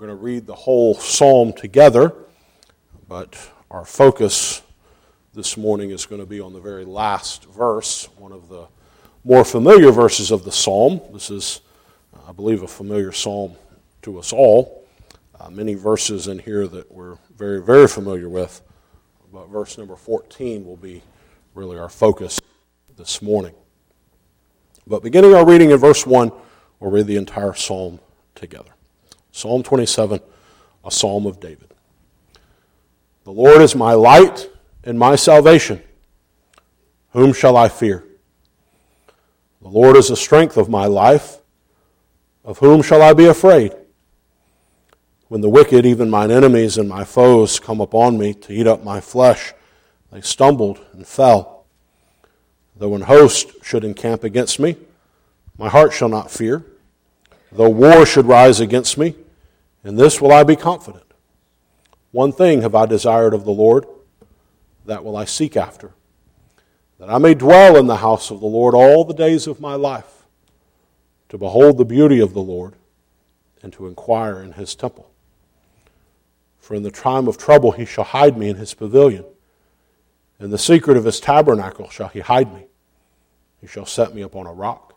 We're going to read the whole psalm together, but our focus this morning is going to be on the very last verse, one of the more familiar verses of the psalm. This is, I believe, a familiar psalm to us all. Uh, many verses in here that we're very, very familiar with, but verse number 14 will be really our focus this morning. But beginning our reading in verse 1, we'll read the entire psalm together. Psalm 27, a psalm of David. The Lord is my light and my salvation. Whom shall I fear? The Lord is the strength of my life. Of whom shall I be afraid? When the wicked, even mine enemies and my foes, come upon me to eat up my flesh, they stumbled and fell. Though an host should encamp against me, my heart shall not fear. Though war should rise against me, in this will I be confident. One thing have I desired of the Lord, that will I seek after, that I may dwell in the house of the Lord all the days of my life, to behold the beauty of the Lord, and to inquire in his temple. For in the time of trouble he shall hide me in his pavilion. In the secret of his tabernacle shall he hide me. He shall set me upon a rock.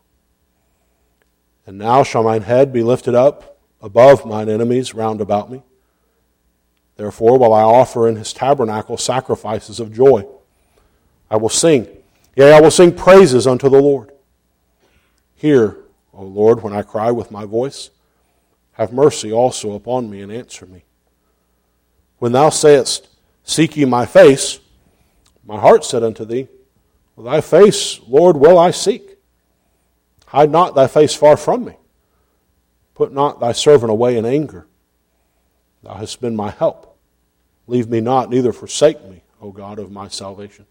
And now shall mine head be lifted up above mine enemies round about me. Therefore, while I offer in his tabernacle sacrifices of joy, I will sing. Yea, I will sing praises unto the Lord. Hear, O Lord, when I cry with my voice. Have mercy also upon me and answer me. When thou sayest, Seek ye my face, my heart said unto thee, Thy face, Lord, will I seek. Hide not thy face far from me. Put not thy servant away in anger. Thou hast been my help. Leave me not, neither forsake me, O God of my salvation.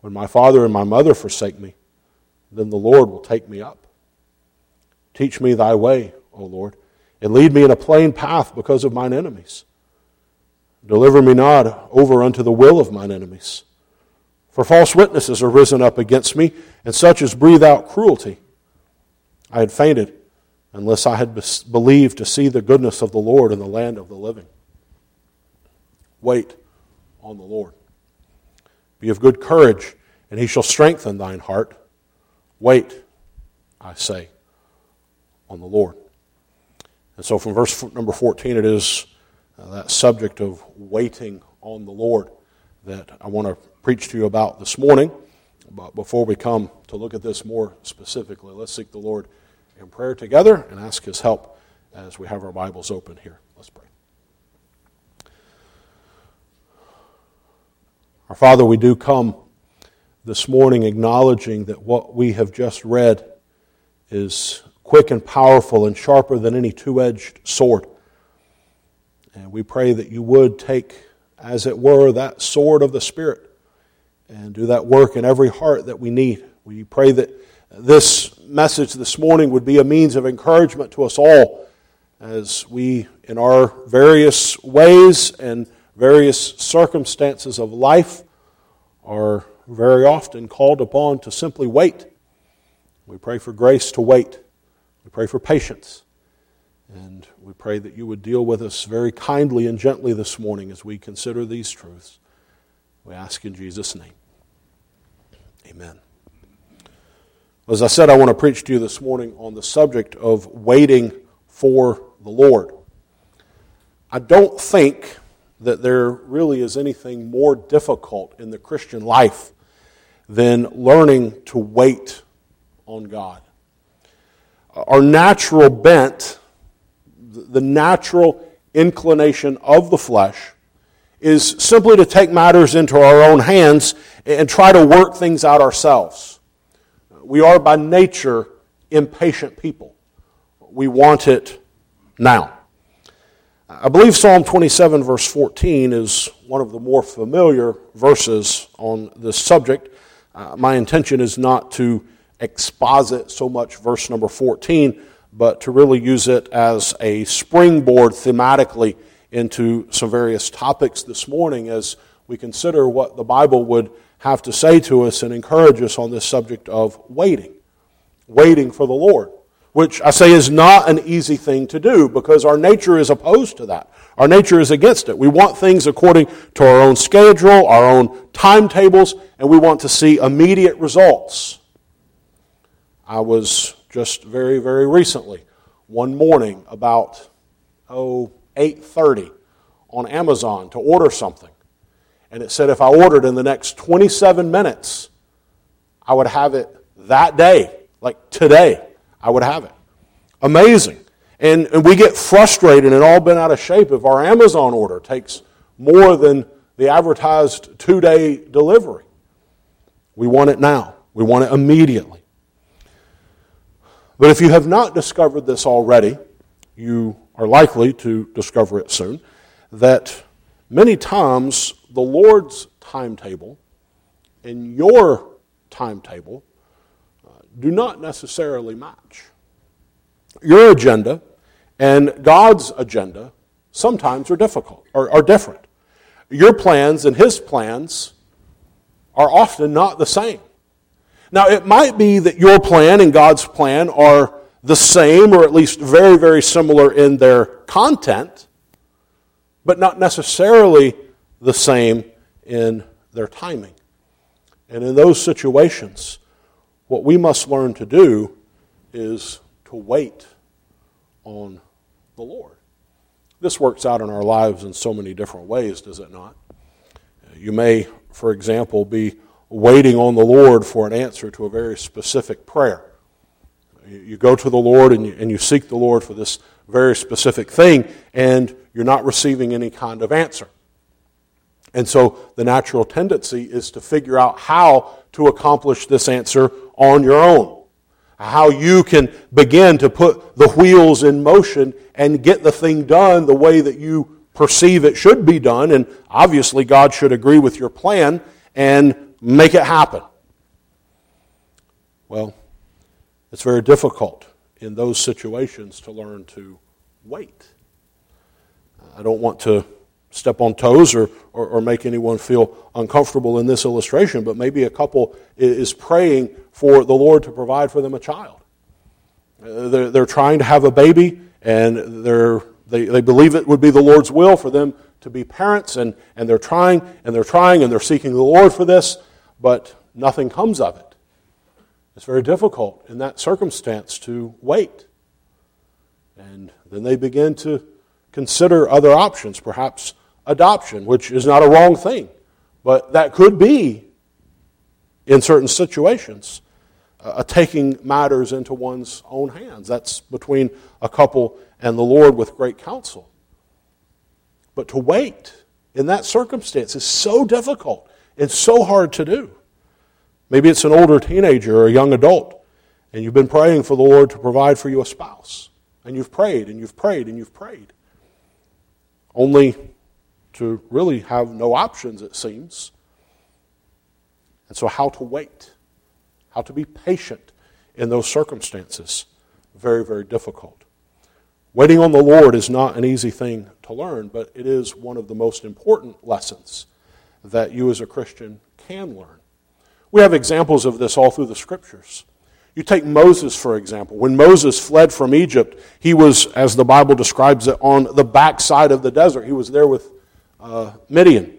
When my father and my mother forsake me, then the Lord will take me up. Teach me thy way, O Lord, and lead me in a plain path because of mine enemies. Deliver me not over unto the will of mine enemies. For false witnesses are risen up against me, and such as breathe out cruelty. I had fainted unless I had believed to see the goodness of the Lord in the land of the living. Wait on the Lord. Be of good courage, and he shall strengthen thine heart. Wait, I say, on the Lord. And so from verse number 14, it is uh, that subject of waiting on the Lord that I want to preach to you about this morning. But before we come to look at this more specifically, let's seek the Lord in prayer together and ask His help as we have our Bibles open here. Let's pray. Our Father, we do come this morning acknowledging that what we have just read is quick and powerful and sharper than any two edged sword. And we pray that you would take, as it were, that sword of the Spirit and do that work in every heart that we need. We pray that this message this morning would be a means of encouragement to us all as we, in our various ways and various circumstances of life, are very often called upon to simply wait. We pray for grace to wait. We pray for patience. And we pray that you would deal with us very kindly and gently this morning as we consider these truths. We ask in Jesus' name. Amen. As I said, I want to preach to you this morning on the subject of waiting for the Lord. I don't think that there really is anything more difficult in the Christian life than learning to wait on God. Our natural bent the natural inclination of the flesh is simply to take matters into our own hands and try to work things out ourselves. We are by nature impatient people. We want it now. I believe Psalm 27, verse 14, is one of the more familiar verses on this subject. Uh, my intention is not to exposit so much verse number 14, but to really use it as a springboard thematically into some various topics this morning as we consider what the Bible would have to say to us and encourage us on this subject of waiting. Waiting for the Lord. which I say is not an easy thing to do because our nature is opposed to that. Our nature is against it. We want things according to our own schedule, our own timetables, and we want to see immediate results. I was just very, very recently, one morning about oh, 8.30 on Amazon to order something. And it said if I ordered in the next 27 minutes, I would have it that day, like today, I would have it. Amazing. And, and we get frustrated and all bent out of shape if our Amazon order takes more than the advertised two day delivery. We want it now, we want it immediately. But if you have not discovered this already, you are likely to discover it soon, that many times the Lord's timetable and your timetable uh, do not necessarily match. Your agenda and God's agenda sometimes are difficult or are different. Your plans and his plans are often not the same. Now, it might be that your plan and God's plan are the same or at least very, very similar in their content, but not necessarily the same in their timing. And in those situations, what we must learn to do is to wait on the Lord. This works out in our lives in so many different ways, does it not? You may, for example, be waiting on the Lord for an answer to a very specific prayer. You go to the Lord and you, and you seek the Lord for this very specific thing, and you're not receiving any kind of answer. And so the natural tendency is to figure out how to accomplish this answer on your own. How you can begin to put the wheels in motion and get the thing done the way that you perceive it should be done. And obviously, God should agree with your plan and make it happen. Well, it's very difficult in those situations to learn to wait. I don't want to step on toes or, or, or, make anyone feel uncomfortable in this illustration, but maybe a couple is praying for the Lord to provide for them a child. Uh, they're, they're trying to have a baby, and they're, they, they believe it would be the Lord's will for them to be parents, and, and they're trying, and they're trying, and they're seeking the Lord for this, but nothing comes of it. It's very difficult in that circumstance to wait. And then they begin to consider other options, perhaps adoption, which is not a wrong thing, but that could be, in certain situations, a taking matters into one's own hands. That's between a couple and the Lord with great counsel. But to wait in that circumstance is so difficult and so hard to do. Maybe it's an older teenager or a young adult, and you've been praying for the Lord to provide for you a spouse. And you've prayed and you've prayed and you've prayed. Only to really have no options, it seems. And so, how to wait, how to be patient in those circumstances, very, very difficult. Waiting on the Lord is not an easy thing to learn, but it is one of the most important lessons that you as a Christian can learn. We have examples of this all through the scriptures. You take Moses, for example. When Moses fled from Egypt, he was, as the Bible describes it, on the backside of the desert. He was there with uh, Midian.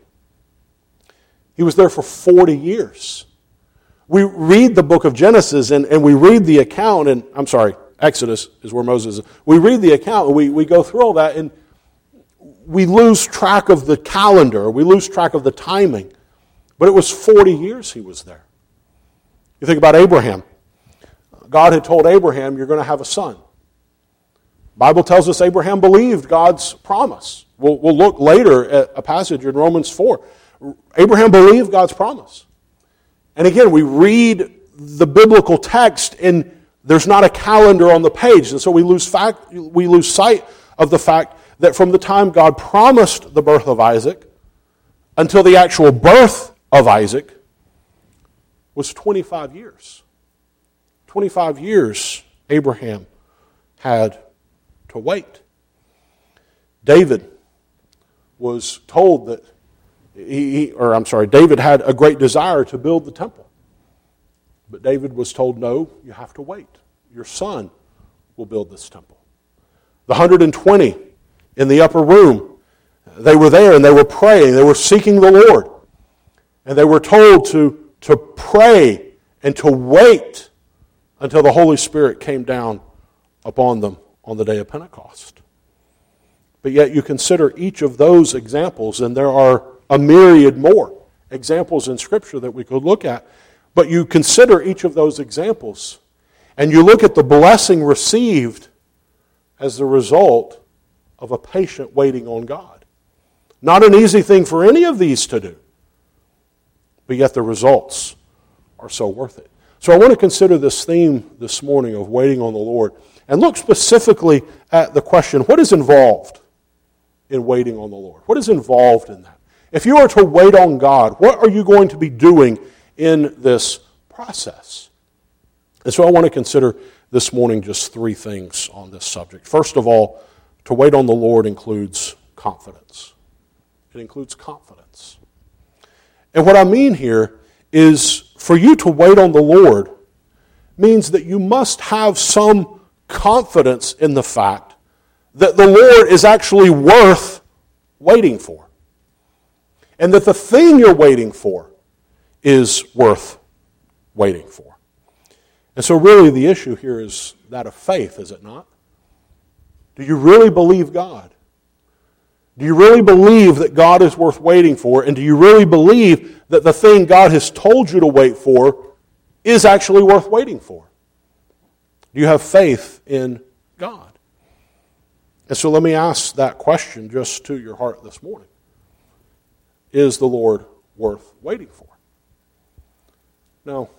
He was there for 40 years. We read the book of Genesis and, and we read the account, and I'm sorry, Exodus is where Moses is. We read the account and we, we go through all that, and we lose track of the calendar, we lose track of the timing. But it was 40 years he was there. You think about Abraham. God had told Abraham, You're going to have a son. Bible tells us Abraham believed God's promise. We'll, we'll look later at a passage in Romans 4. Abraham believed God's promise. And again, we read the biblical text and there's not a calendar on the page. And so we lose, fact, we lose sight of the fact that from the time God promised the birth of Isaac until the actual birth of Isaac was 25 years. 25 years Abraham had to wait. David was told that he, or I'm sorry, David had a great desire to build the temple. But David was told, no, you have to wait. Your son will build this temple. The 120 in the upper room, they were there and they were praying. They were seeking the Lord. And they were told to, to pray and to wait until the Holy Spirit came down upon them on the day of Pentecost. But yet you consider each of those examples, and there are a myriad more examples in Scripture that we could look at. But you consider each of those examples, and you look at the blessing received as the result of a patient waiting on God. Not an easy thing for any of these to do, but yet the results are so worth it. So I want to consider this theme this morning of waiting on the Lord and look specifically at the question what is involved in waiting on the Lord? What is involved in that? If you are to wait on God, what are you going to be doing in this process? And so I want to consider this morning just three things on this subject. First of all, to wait on the Lord includes confidence. It includes confidence. And what I mean here is for you to wait on the Lord means that you must have some confidence in the fact that the Lord is actually worth waiting for. And that the thing you're waiting for is worth waiting for. And so, really, the issue here is that of faith, is it not? Do you really believe God? Do you really believe that God is worth waiting for? And do you really believe that the thing God has told you to wait for is actually worth waiting for? Do you have faith in God? And so let me ask that question just to your heart this morning Is the Lord worth waiting for? Now,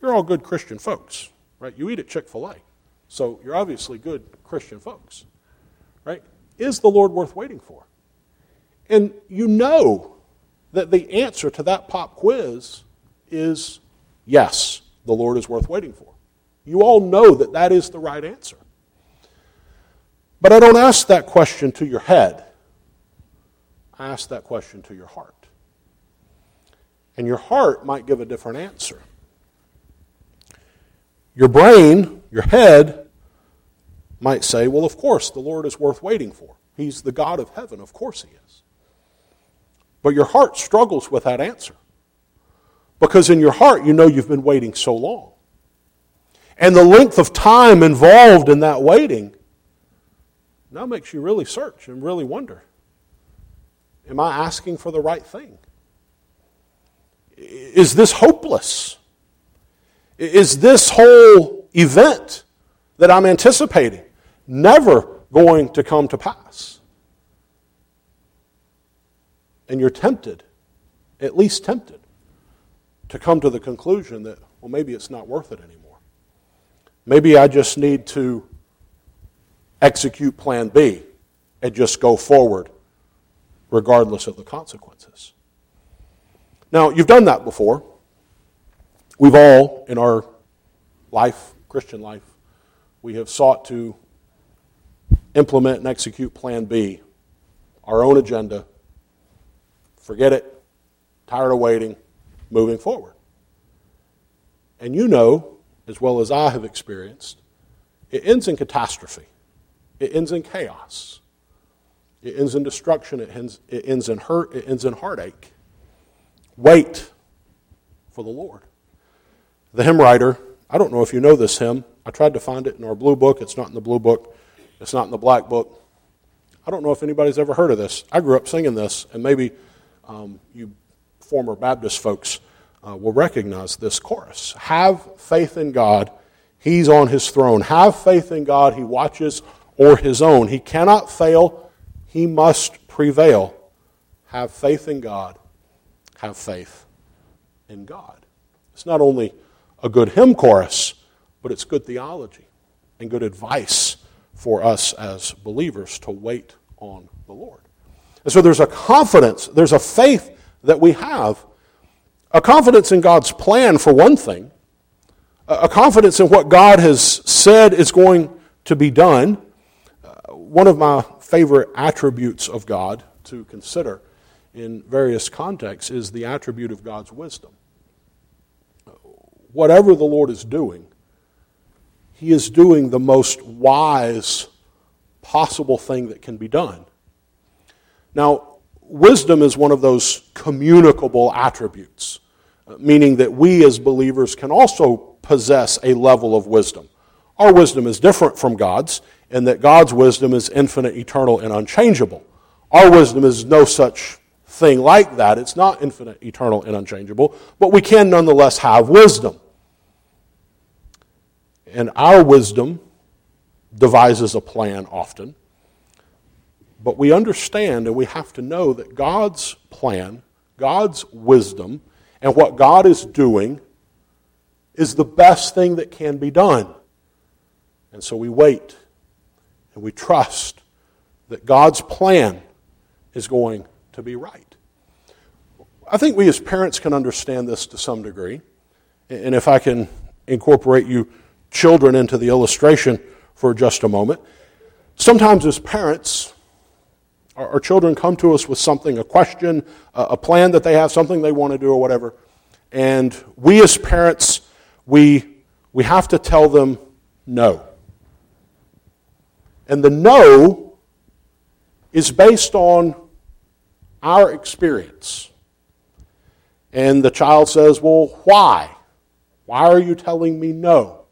you're all good Christian folks, right? You eat at Chick fil A, so you're obviously good Christian folks, right? Is the Lord worth waiting for? And you know that the answer to that pop quiz is yes, the Lord is worth waiting for. You all know that that is the right answer. But I don't ask that question to your head, I ask that question to your heart. And your heart might give a different answer. Your brain, your head, might say, well, of course, the Lord is worth waiting for. He's the God of heaven. Of course, He is. But your heart struggles with that answer. Because in your heart, you know you've been waiting so long. And the length of time involved in that waiting now makes you really search and really wonder Am I asking for the right thing? Is this hopeless? Is this whole event that I'm anticipating never going to come to pass? And you're tempted, at least tempted, to come to the conclusion that, well, maybe it's not worth it anymore. Maybe I just need to execute plan B and just go forward regardless of the consequences. Now, you've done that before. We've all, in our life, Christian life, we have sought to implement and execute Plan B, our own agenda, forget it, tired of waiting, moving forward. And you know, as well as I have experienced, it ends in catastrophe, it ends in chaos, it ends in destruction, it ends, it ends in hurt, it ends in heartache. Wait for the Lord. The hymn writer, I don't know if you know this hymn. I tried to find it in our blue book. It's not in the blue book, it's not in the black book. I don't know if anybody's ever heard of this. I grew up singing this, and maybe um, you former Baptist folks uh, will recognize this chorus. Have faith in God, He's on His throne. Have faith in God, He watches o'er His own. He cannot fail, He must prevail. Have faith in God, have faith in God. It's not only a good hymn chorus, but it's good theology and good advice for us as believers to wait on the Lord. And so there's a confidence, there's a faith that we have, a confidence in God's plan, for one thing, a confidence in what God has said is going to be done. One of my favorite attributes of God to consider in various contexts is the attribute of God's wisdom whatever the Lord is doing, he is doing the most wise possible thing that can be done. Now, wisdom is one of those communicable attributes, uh, meaning that we as believers can also possess a level of wisdom. Our wisdom is different from God's, in that God's wisdom is infinite, eternal, and unchangeable. Our wisdom is no such thing like that. It's not infinite, eternal, and unchangeable, but we can nonetheless have wisdom. And our wisdom devises a plan often. But we understand and we have to know that God's plan, God's wisdom, and what God is doing is the best thing that can be done. And so we wait and we trust that God's plan is going to be right. I think we as parents can understand this to some degree. And if I can incorporate you children into the illustration for just a moment, sometimes as parents, our, children come to us with something, a question, a plan that they have, something they want to do or whatever. And we as parents, we, we have to tell them no. And the no is based on our experience. And the child says, Well, why? Why are you telling me no?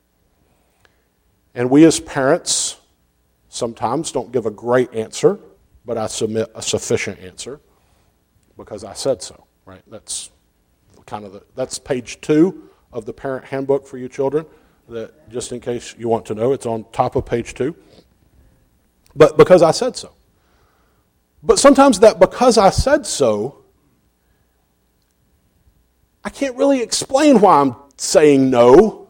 And we as parents sometimes don't give a great answer, but I submit a sufficient answer because I said so, right? That's kind of the, that's page two of the parent handbook for you children. That just in case you want to know, it's on top of page two. But because I said so. But sometimes that because I said so, I can't really explain why I'm saying no.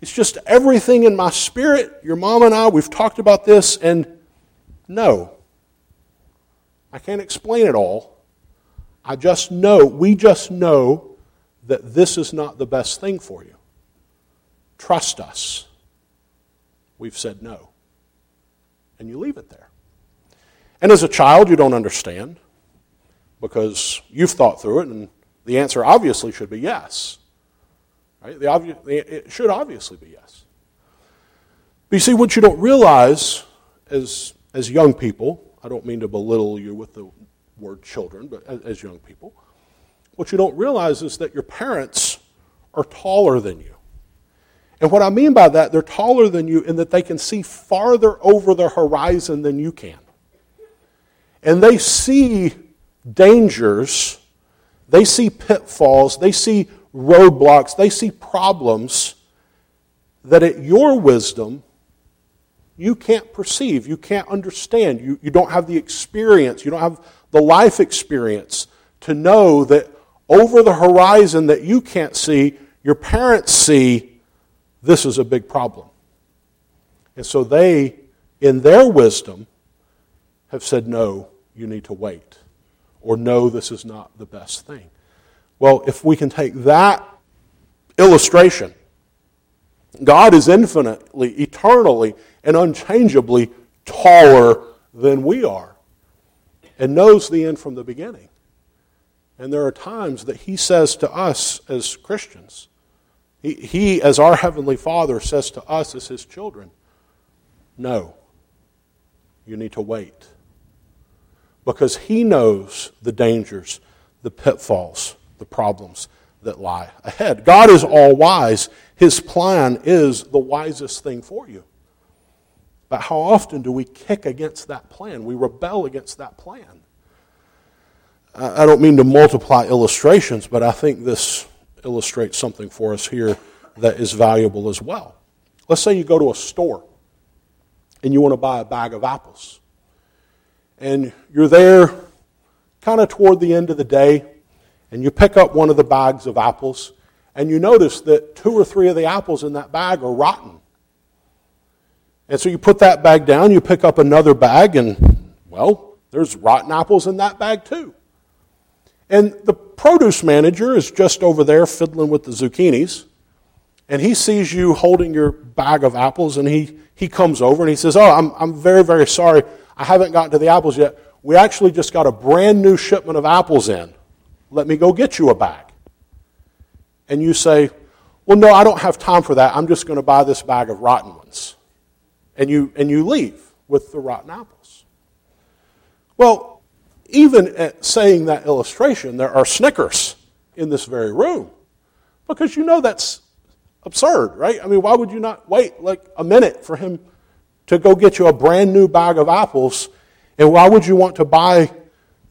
It's just everything in my spirit. Your mom and I, we've talked about this, and no. I can't explain it all. I just know, we just know that this is not the best thing for you. Trust us. We've said no. And you leave it there. And as a child, you don't understand because you've thought through it, and the answer obviously should be yes. Right? The obvious, it should obviously be yes. But you see, what you don't realize as, as young people, I don't mean to belittle you with the word children, but as, as young people, what you don't realize is that your parents are taller than you. And what I mean by that, they're taller than you in that they can see farther over the horizon than you can. And they see dangers, they see pitfalls, they see roadblocks, they see problems that at your wisdom you can't perceive, you can't understand, you, you don't have the experience, you don't have the life experience to know that over the horizon that you can't see, your parents see this is a big problem. And so they, in their wisdom, have said, no, you need to wait. Or no, this is not the best thing. Well, if we can take that illustration, God is infinitely, eternally, and unchangeably taller than we are and knows the end from the beginning. And there are times that He says to us as Christians, He, he as our Heavenly Father, says to us as His children, No, you need to wait. Because He knows the dangers, the pitfalls, the problems that lie ahead. God is all wise. His plan is the wisest thing for you. But how often do we kick against that plan? We rebel against that plan. I don't mean to multiply illustrations, but I think this illustrates something for us here that is valuable as well. Let's say you go to a store and you want to buy a bag of apples. And you're there kind of toward the end of the day, and you pick up one of the bags of apples, and you notice that two or three of the apples in that bag are rotten. And so you put that bag down, you pick up another bag, and, well, there's rotten apples in that bag too. And the produce manager is just over there fiddling with the zucchinis, and he sees you holding your bag of apples, and he, he comes over and he says, Oh, I'm, I'm very, very sorry. I haven't gotten to the apples yet. We actually just got a brand new shipment of apples in. Let me go get you a bag. And you say, well, no, I don't have time for that. I'm just going to buy this bag of rotten ones. And you, and you leave with the rotten apples. Well, even at saying that illustration, there are Snickers in this very room because you know that's absurd, right? I mean, why would you not wait like a minute for him to go get you a brand new bag of apples? And why would you want to buy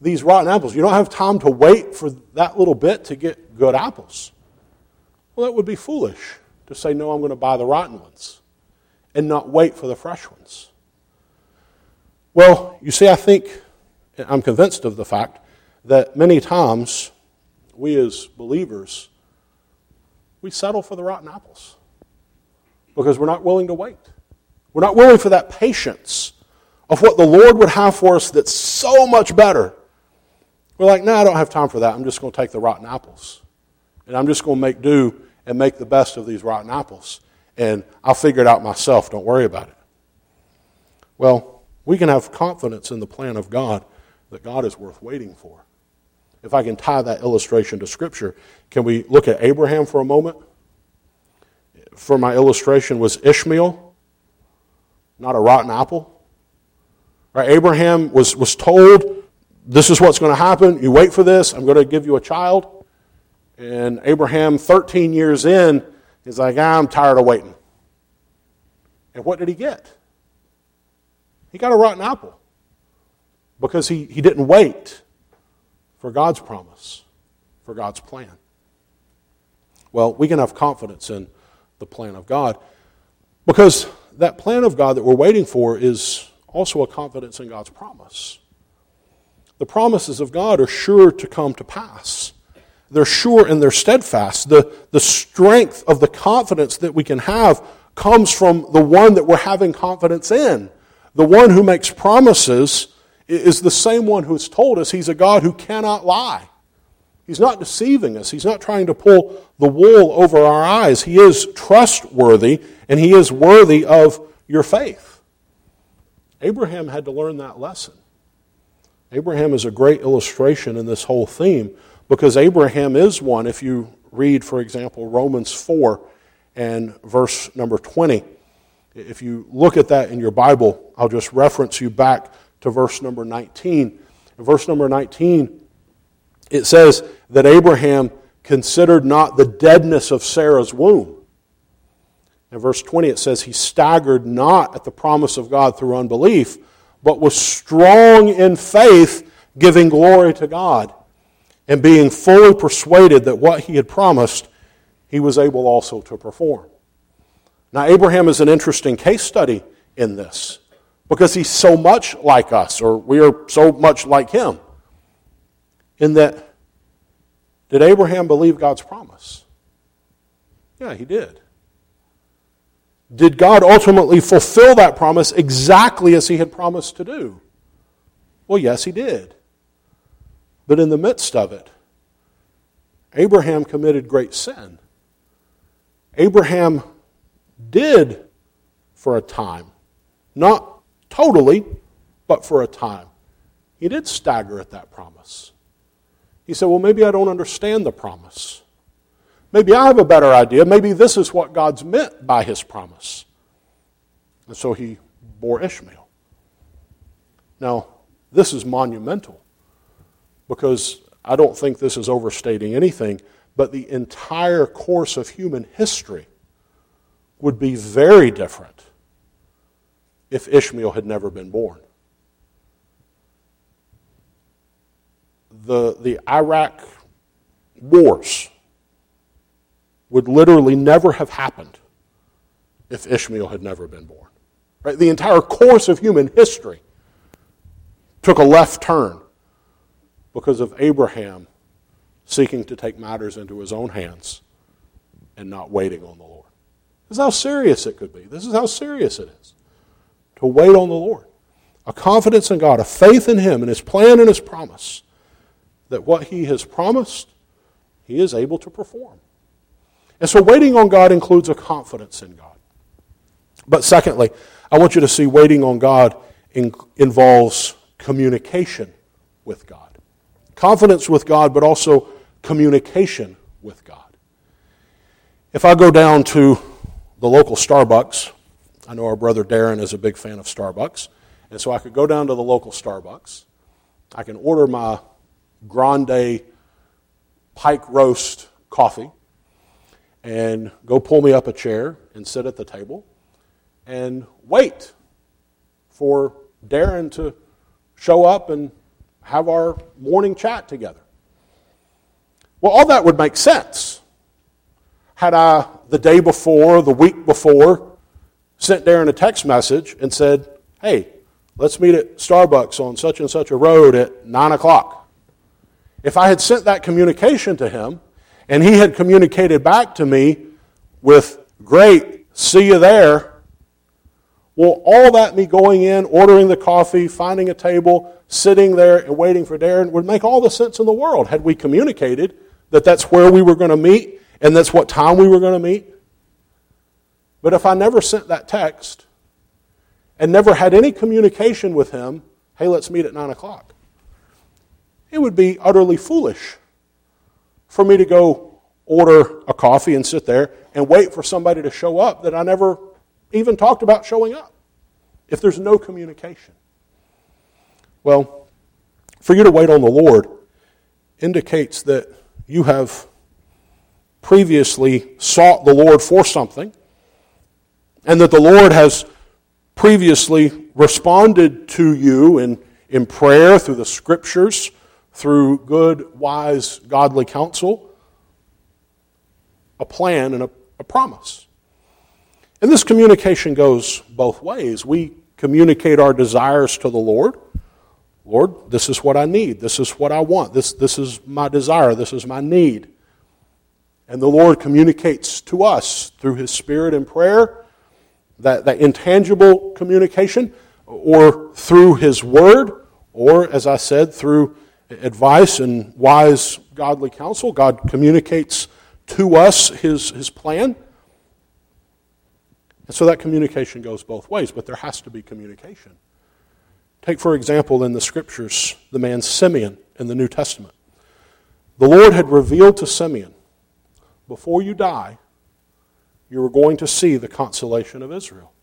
these rotten apples? You don't have time to wait for that little bit to get good apples. Well, that would be foolish to say, no, I'm going to buy the rotten ones and not wait for the fresh ones. Well, you see, I think, I'm convinced of the fact that many times we as believers, we settle for the rotten apples because we're not willing to wait. We're not willing for that patience of what the Lord would have for us that's so much better. We're like, no, nah, I don't have time for that. I'm just going to take the rotten apples. And I'm just going to make do and make the best of these rotten apples. And I'll figure it out myself. Don't worry about it. Well, we can have confidence in the plan of God that God is worth waiting for. If I can tie that illustration to Scripture, can we look at Abraham for a moment? For my illustration, was Ishmael not a rotten apple? Right, Abraham was, was told, This is what's going to happen. You wait for this. I'm going to give you a child. And Abraham, 13 years in, is like, ah, I'm tired of waiting. And what did he get? He got a rotten apple because he, he didn't wait for God's promise, for God's plan. Well, we can have confidence in the plan of God because that plan of God that we're waiting for is also a confidence in God's promise. The promises of God are sure to come to pass. They're sure and they're steadfast. The, the strength of the confidence that we can have comes from the one that we're having confidence in. The one who makes promises is the same one who's told us he's a God who cannot lie. He's not deceiving us. He's not trying to pull the wool over our eyes. He is trustworthy and he is worthy of your faith. Abraham had to learn that lesson. Abraham is a great illustration in this whole theme because Abraham is one. If you read, for example, Romans 4 and verse number 20, if you look at that in your Bible, I'll just reference you back to verse number 19. In verse number 19, it says that Abraham considered not the deadness of Sarah's womb. In verse 20, it says, He staggered not at the promise of God through unbelief, but was strong in faith, giving glory to God, and being fully persuaded that what he had promised, he was able also to perform. Now, Abraham is an interesting case study in this because he's so much like us, or we are so much like him. In that, did Abraham believe God's promise? Yeah, he did. Did God ultimately fulfill that promise exactly as he had promised to do? Well, yes, he did. But in the midst of it, Abraham committed great sin. Abraham did, for a time, not totally, but for a time. He did stagger at that promise. He said, Well, maybe I don't understand the promise. Maybe I have a better idea. Maybe this is what God's meant by his promise. And so he bore Ishmael. Now, this is monumental because I don't think this is overstating anything, but the entire course of human history would be very different if Ishmael had never been born. The, the Iraq wars would literally never have happened if Ishmael had never been born. Right? The entire course of human history took a left turn because of Abraham seeking to take matters into his own hands and not waiting on the Lord. This is how serious it could be. This is how serious it is to wait on the Lord. A confidence in God, a faith in Him and His plan and His promise that what He has promised, He is able to perform. And so waiting on God includes a confidence in God. But secondly, I want you to see waiting on God in, involves communication with God. Confidence with God, but also communication with God. If I go down to the local Starbucks, I know our brother Darren is a big fan of Starbucks, and so I could go down to the local Starbucks. I can order my grande pike roast coffee and go pull me up a chair and sit at the table and wait for Darren to show up and have our morning chat together. Well, all that would make sense. Had I, the day before, the week before, sent Darren a text message and said, hey, let's meet at Starbucks on such and such a road at 9 o'clock. If I had sent that communication to him and he had communicated back to me with, great, see you there, well, all that me going in, ordering the coffee, finding a table, sitting there and waiting for Darren would make all the sense in the world had we communicated that that's where we were going to meet and that's what time we were going to meet. But if I never sent that text and never had any communication with him, hey, let's meet at 9 o'clock, it would be utterly foolish for me to go order a coffee and sit there and wait for somebody to show up that I never even talked about showing up if there's no communication. Well, for you to wait on the Lord indicates that you have previously sought the Lord for something, and that the Lord has previously responded to you in, in prayer through the scriptures, through good, wise, godly counsel, a plan and a, a promise. And this communication goes both ways. We communicate our desires to the Lord. Lord, this is what I need. This is what I want. This, this is my desire. This is my need. And the Lord communicates to us through His Spirit in prayer, that, that intangible communication, or through His Word, or, as I said, through advice and wise godly counsel. God communicates to us His, his plan. And so that communication goes both ways, but there has to be communication. Take, for example, in the scriptures, the man Simeon in the New Testament. The Lord had revealed to Simeon, before you die, you were going to see the consolation of Israel.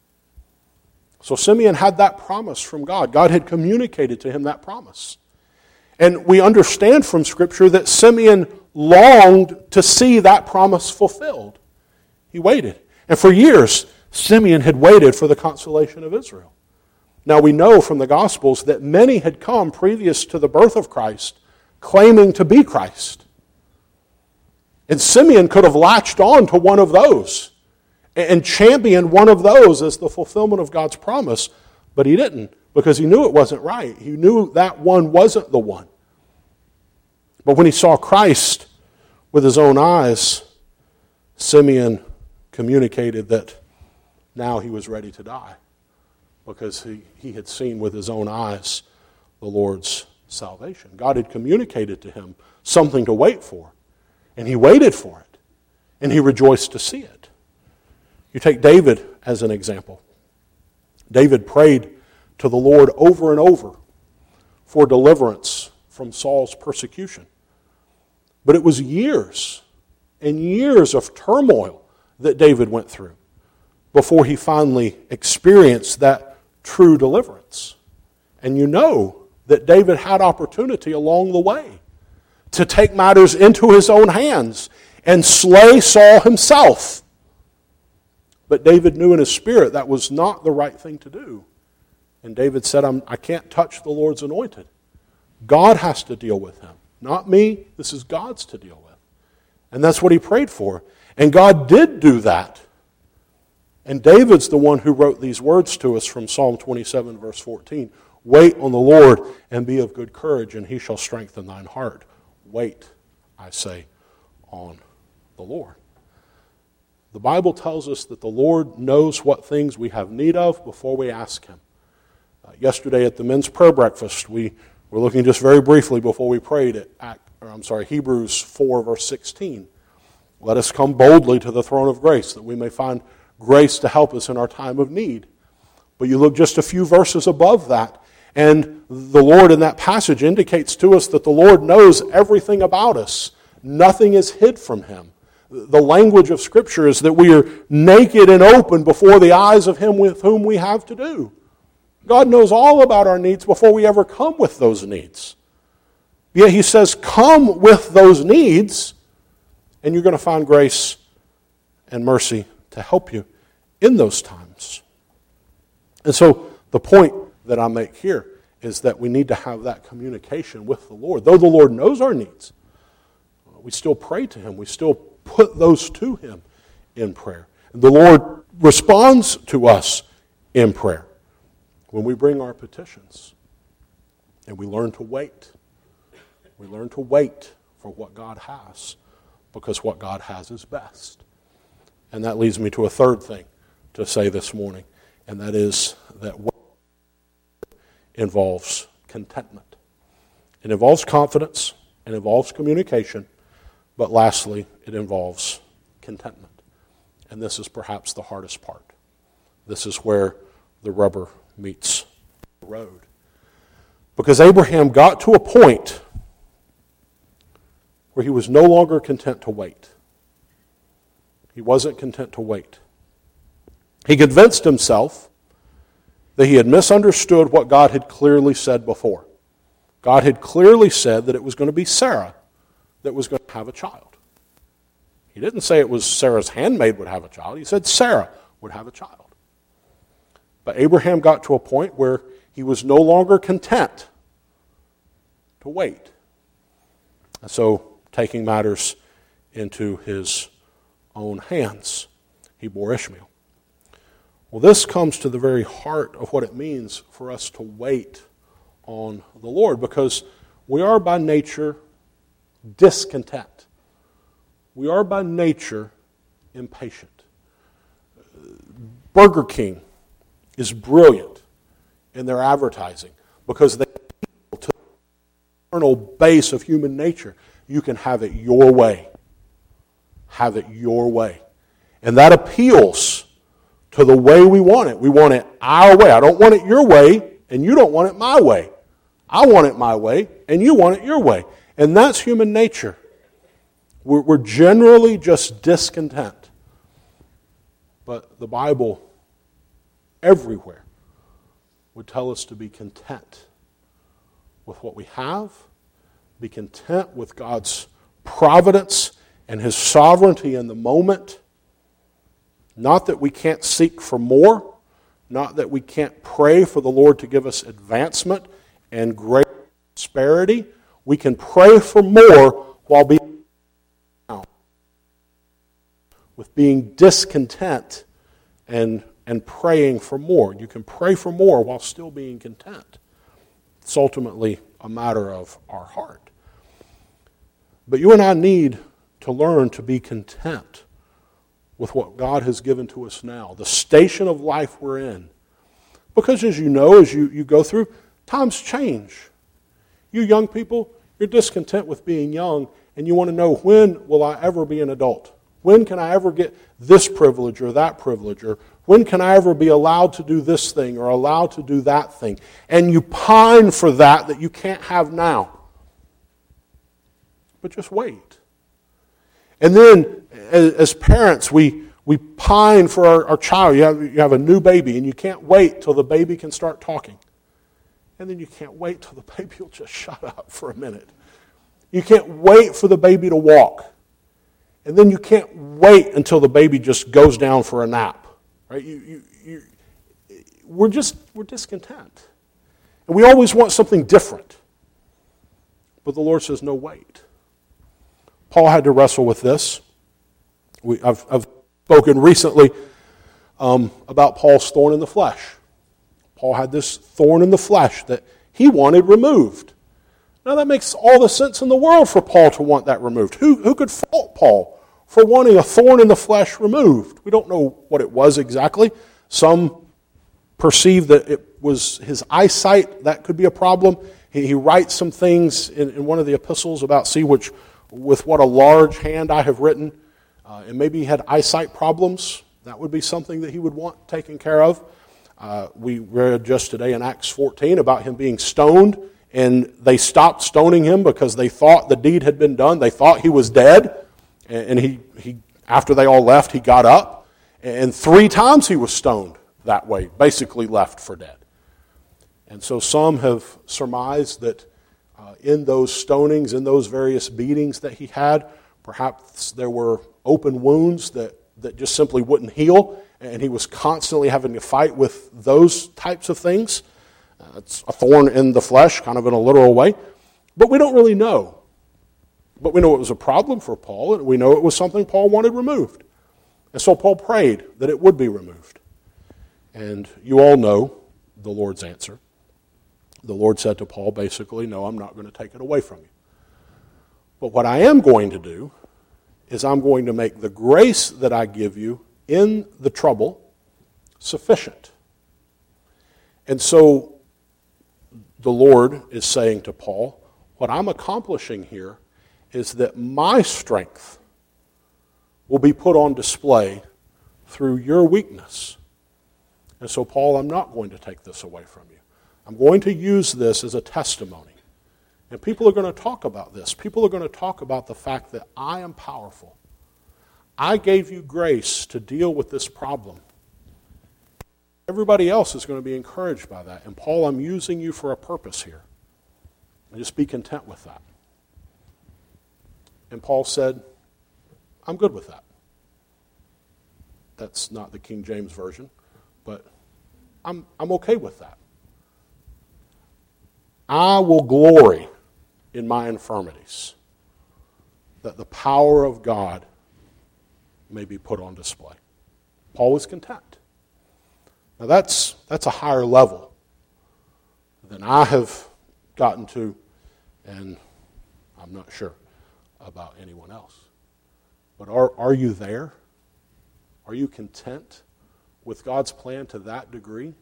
So Simeon had that promise from God. God had communicated to him that promise. And we understand from Scripture that Simeon longed to see that promise fulfilled. He waited. And for years, Simeon had waited for the consolation of Israel. Now we know from the Gospels that many had come previous to the birth of Christ claiming to be Christ. And Simeon could have latched on to one of those and championed one of those as the fulfillment of God's promise, but he didn't because he knew it wasn't right. He knew that one wasn't the one. But when he saw Christ with his own eyes, Simeon communicated that now he was ready to die because he, he had seen with his own eyes the Lord's salvation. God had communicated to him something to wait for, and he waited for it, and he rejoiced to see it. You take David as an example. David prayed to the Lord over and over for deliverance from Saul's persecution. But it was years and years of turmoil that David went through before he finally experienced that true deliverance. And you know that David had opportunity along the way to take matters into his own hands and slay Saul himself. But David knew in his spirit that was not the right thing to do. And David said, I'm, I can not touch the Lord's anointed. God has to deal with him, not me. This is God's to deal with. And that's what he prayed for. And God did do that. And David's the one who wrote these words to us from Psalm 27, verse 14 Wait on the Lord and be of good courage, and he shall strengthen thine heart. Wait, I say, on the Lord. The Bible tells us that the Lord knows what things we have need of before we ask him. Uh, yesterday at the men's prayer breakfast, we were looking just very briefly before we prayed at, or I'm sorry, Hebrews 4, verse 16. Let us come boldly to the throne of grace that we may find grace to help us in our time of need. But you look just a few verses above that, and the Lord in that passage indicates to us that the Lord knows everything about us. Nothing is hid from him. The language of Scripture is that we are naked and open before the eyes of Him with whom we have to do. God knows all about our needs before we ever come with those needs. Yet He says, Come with those needs, and you're going to find grace and mercy to help you in those times. And so, the point that I make here is that we need to have that communication with the Lord. Though the Lord knows our needs, uh, we still pray to Him. We still put those to Him in prayer. And the Lord responds to us in prayer when we bring our petitions. And we learn to wait. We learn to wait for what God has because what God has is best. And that leads me to a third thing to say this morning, and that is that what involves contentment. It involves confidence, it involves communication, but lastly, it involves contentment. And this is perhaps the hardest part. This is where the rubber meets the road. Because Abraham got to a point where he was no longer content to wait. He wasn't content to wait. He convinced himself that he had misunderstood what God had clearly said before. God had clearly said that it was going to be Sarah that was going to have a child. He didn't say it was Sarah's handmaid would have a child, he said Sarah would have a child. But Abraham got to a point where he was no longer content to wait. And so, taking matters into his own hands, he bore Ishmael. Well, this comes to the very heart of what it means for us to wait on the Lord because we are by nature discontent. We are by nature impatient. Burger King is brilliant in their advertising because they appeal to the eternal base of human nature. You can have it your way. Have it your way. And that appeals to the way we want it. We want it our way. I don't want it your way, and you don't want it my way. I want it my way, and you want it your way. And that's human nature. We're, we're generally just discontent. But the Bible, everywhere, would tell us to be content with what we have, be content with God's providence and His sovereignty in the moment not that we can't seek for more, not that we can't pray for the Lord to give us advancement and great prosperity. We can pray for more while being with being discontent and, and praying for more. You can pray for more while still being content. It's ultimately a matter of our heart. But you and I need to learn to be content with what God has given to us now, the station of life we're in. Because as you know, as you, you go through, times change. You young people, you're discontent with being young, and you want to know when will I ever be an adult? When can I ever get this privilege or that privilege? Or when can I ever be allowed to do this thing or allowed to do that thing? And you pine for that that you can't have now. But just wait. And then, as parents, we, we pine for our, our child. You have, you have a new baby, and you can't wait till the baby can start talking. And then you can't wait till the baby will just shut up for a minute. You can't wait for the baby to walk. And then you can't wait until the baby just goes down for a nap. Right? You, you, you, we're just we're discontent. And we always want something different. But the Lord says, no, wait. Paul had to wrestle with this. We, I've, I've, spoken recently um, about Paul's thorn in the flesh. Paul had this thorn in the flesh that he wanted removed. Now, that makes all the sense in the world for Paul to want that removed. Who, who could fault Paul for wanting a thorn in the flesh removed? We don't know what it was exactly. Some perceive that it was his eyesight, that could be a problem. He, he writes some things in, in one of the epistles about, see which with what a large hand I have written. Uh, and maybe he had eyesight problems. That would be something that he would want taken care of. Uh, we read just today in Acts 14 about him being stoned, and they stopped stoning him because they thought the deed had been done. They thought he was dead, And he, he, after they all left, he got up, and three times he was stoned that way, basically left for dead. And so some have surmised that uh, in those stonings, in those various beatings that he had, perhaps there were open wounds that, that just simply wouldn't heal, and he was constantly having to fight with those types of things. It's a thorn in the flesh, kind of in a literal way. But we don't really know but we know it was a problem for Paul, and we know it was something Paul wanted removed. And so Paul prayed that it would be removed. And you all know the Lord's answer. The Lord said to Paul, basically, No, I'm not going to take it away from you. But what I am going to do is I'm going to make the grace that I give you in the trouble sufficient. And so the Lord is saying to Paul, What I'm accomplishing here is that my strength will be put on display through your weakness. And so, Paul, I'm not going to take this away from you. I'm going to use this as a testimony. And people are going to talk about this. People are going to talk about the fact that I am powerful. I gave you grace to deal with this problem. Everybody else is going to be encouraged by that. And Paul, I'm using you for a purpose here. And just be content with that. And Paul said, I'm good with that. That's not the King James Version, but I'm, I'm okay with that. I will glory in my infirmities, that the power of God may be put on display. Paul was content. Now that's, that's a higher level than I have gotten to, and I'm not sure about anyone else. But are, are you there? Are you content with God's plan to that degree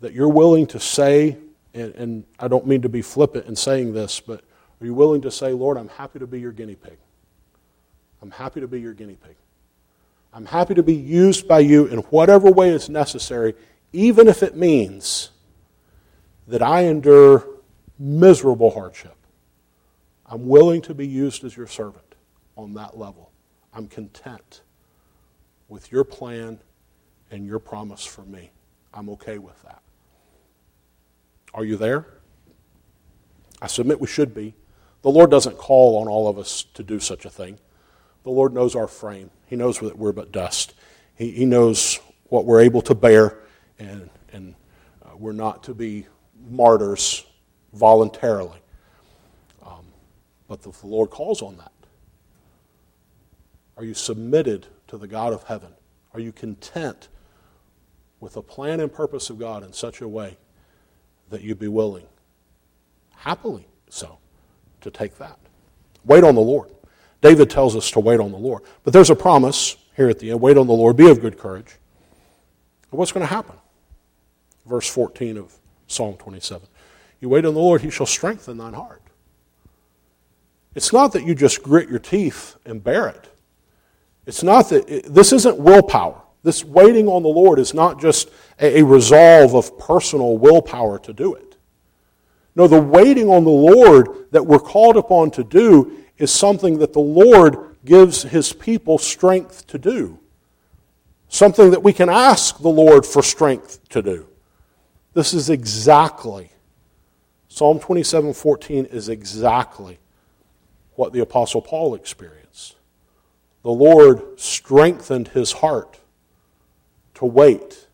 that you're willing to say, and, and I don't mean to be flippant in saying this, but are you willing to say, Lord, I'm happy to be your guinea pig? I'm happy to be your guinea pig. I'm happy to be used by you in whatever way is necessary, even if it means that I endure miserable hardship. I'm willing to be used as your servant on that level. I'm content with your plan and your promise for me. I'm okay with that. Are you there? I submit we should be. The Lord doesn't call on all of us to do such a thing. The Lord knows our frame, He knows that we're but dust. He, he knows what we're able to bear, and, and uh, we're not to be martyrs voluntarily. But the Lord calls on that. Are you submitted to the God of heaven? Are you content with the plan and purpose of God in such a way that you'd be willing, happily so, to take that? Wait on the Lord. David tells us to wait on the Lord. But there's a promise here at the end wait on the Lord, be of good courage. And what's going to happen? Verse 14 of Psalm 27. You wait on the Lord, he shall strengthen thine heart. It's not that you just grit your teeth and bear it. It's not that, it, this isn't willpower. This waiting on the Lord is not just a, a resolve of personal willpower to do it. No, the waiting on the Lord that we're called upon to do is something that the Lord gives his people strength to do. Something that we can ask the Lord for strength to do. This is exactly, Psalm 27 14 is exactly what the Apostle Paul experienced. The Lord strengthened his heart to wait,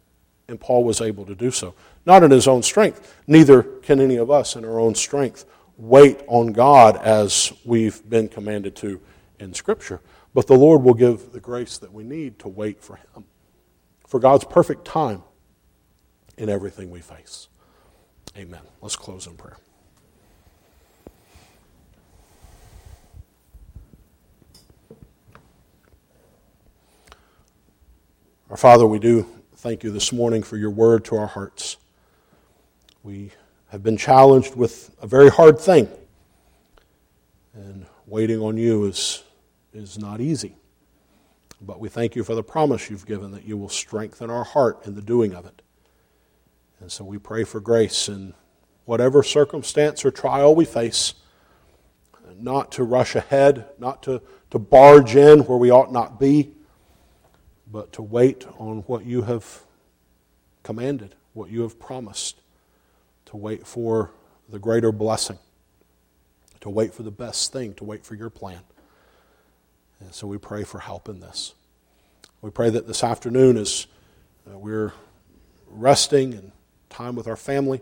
and Paul was able to do so. Not in his own strength. Neither can any of us in our own strength wait on God as we've been commanded to in Scripture. But the Lord will give the grace that we need to wait for Him, for God's perfect time in everything we face. Amen. Let's close in prayer. Our Father, we do thank you this morning for your word to our hearts. We have been challenged with a very hard thing, and waiting on you is, is not easy. But we thank you for the promise you've given that you will strengthen our heart in the doing of it. And so we pray for grace in whatever circumstance or trial we face, not to rush ahead, not to, to barge in where we ought not be, but to wait on what you have commanded, what you have promised, to wait for the greater blessing, to wait for the best thing, to wait for your plan. And so we pray for help in this. We pray that this afternoon, as uh, we're resting and time with our family,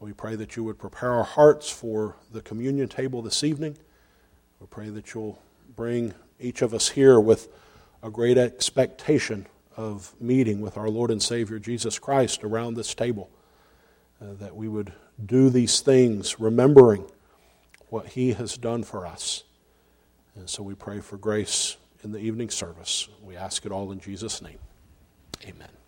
we pray that you would prepare our hearts for the communion table this evening. We pray that you'll bring each of us here with a great expectation of meeting with our Lord and Savior Jesus Christ around this table. Uh, that we would do these things remembering what He has done for us. And so we pray for grace in the evening service. We ask it all in Jesus' name. Amen.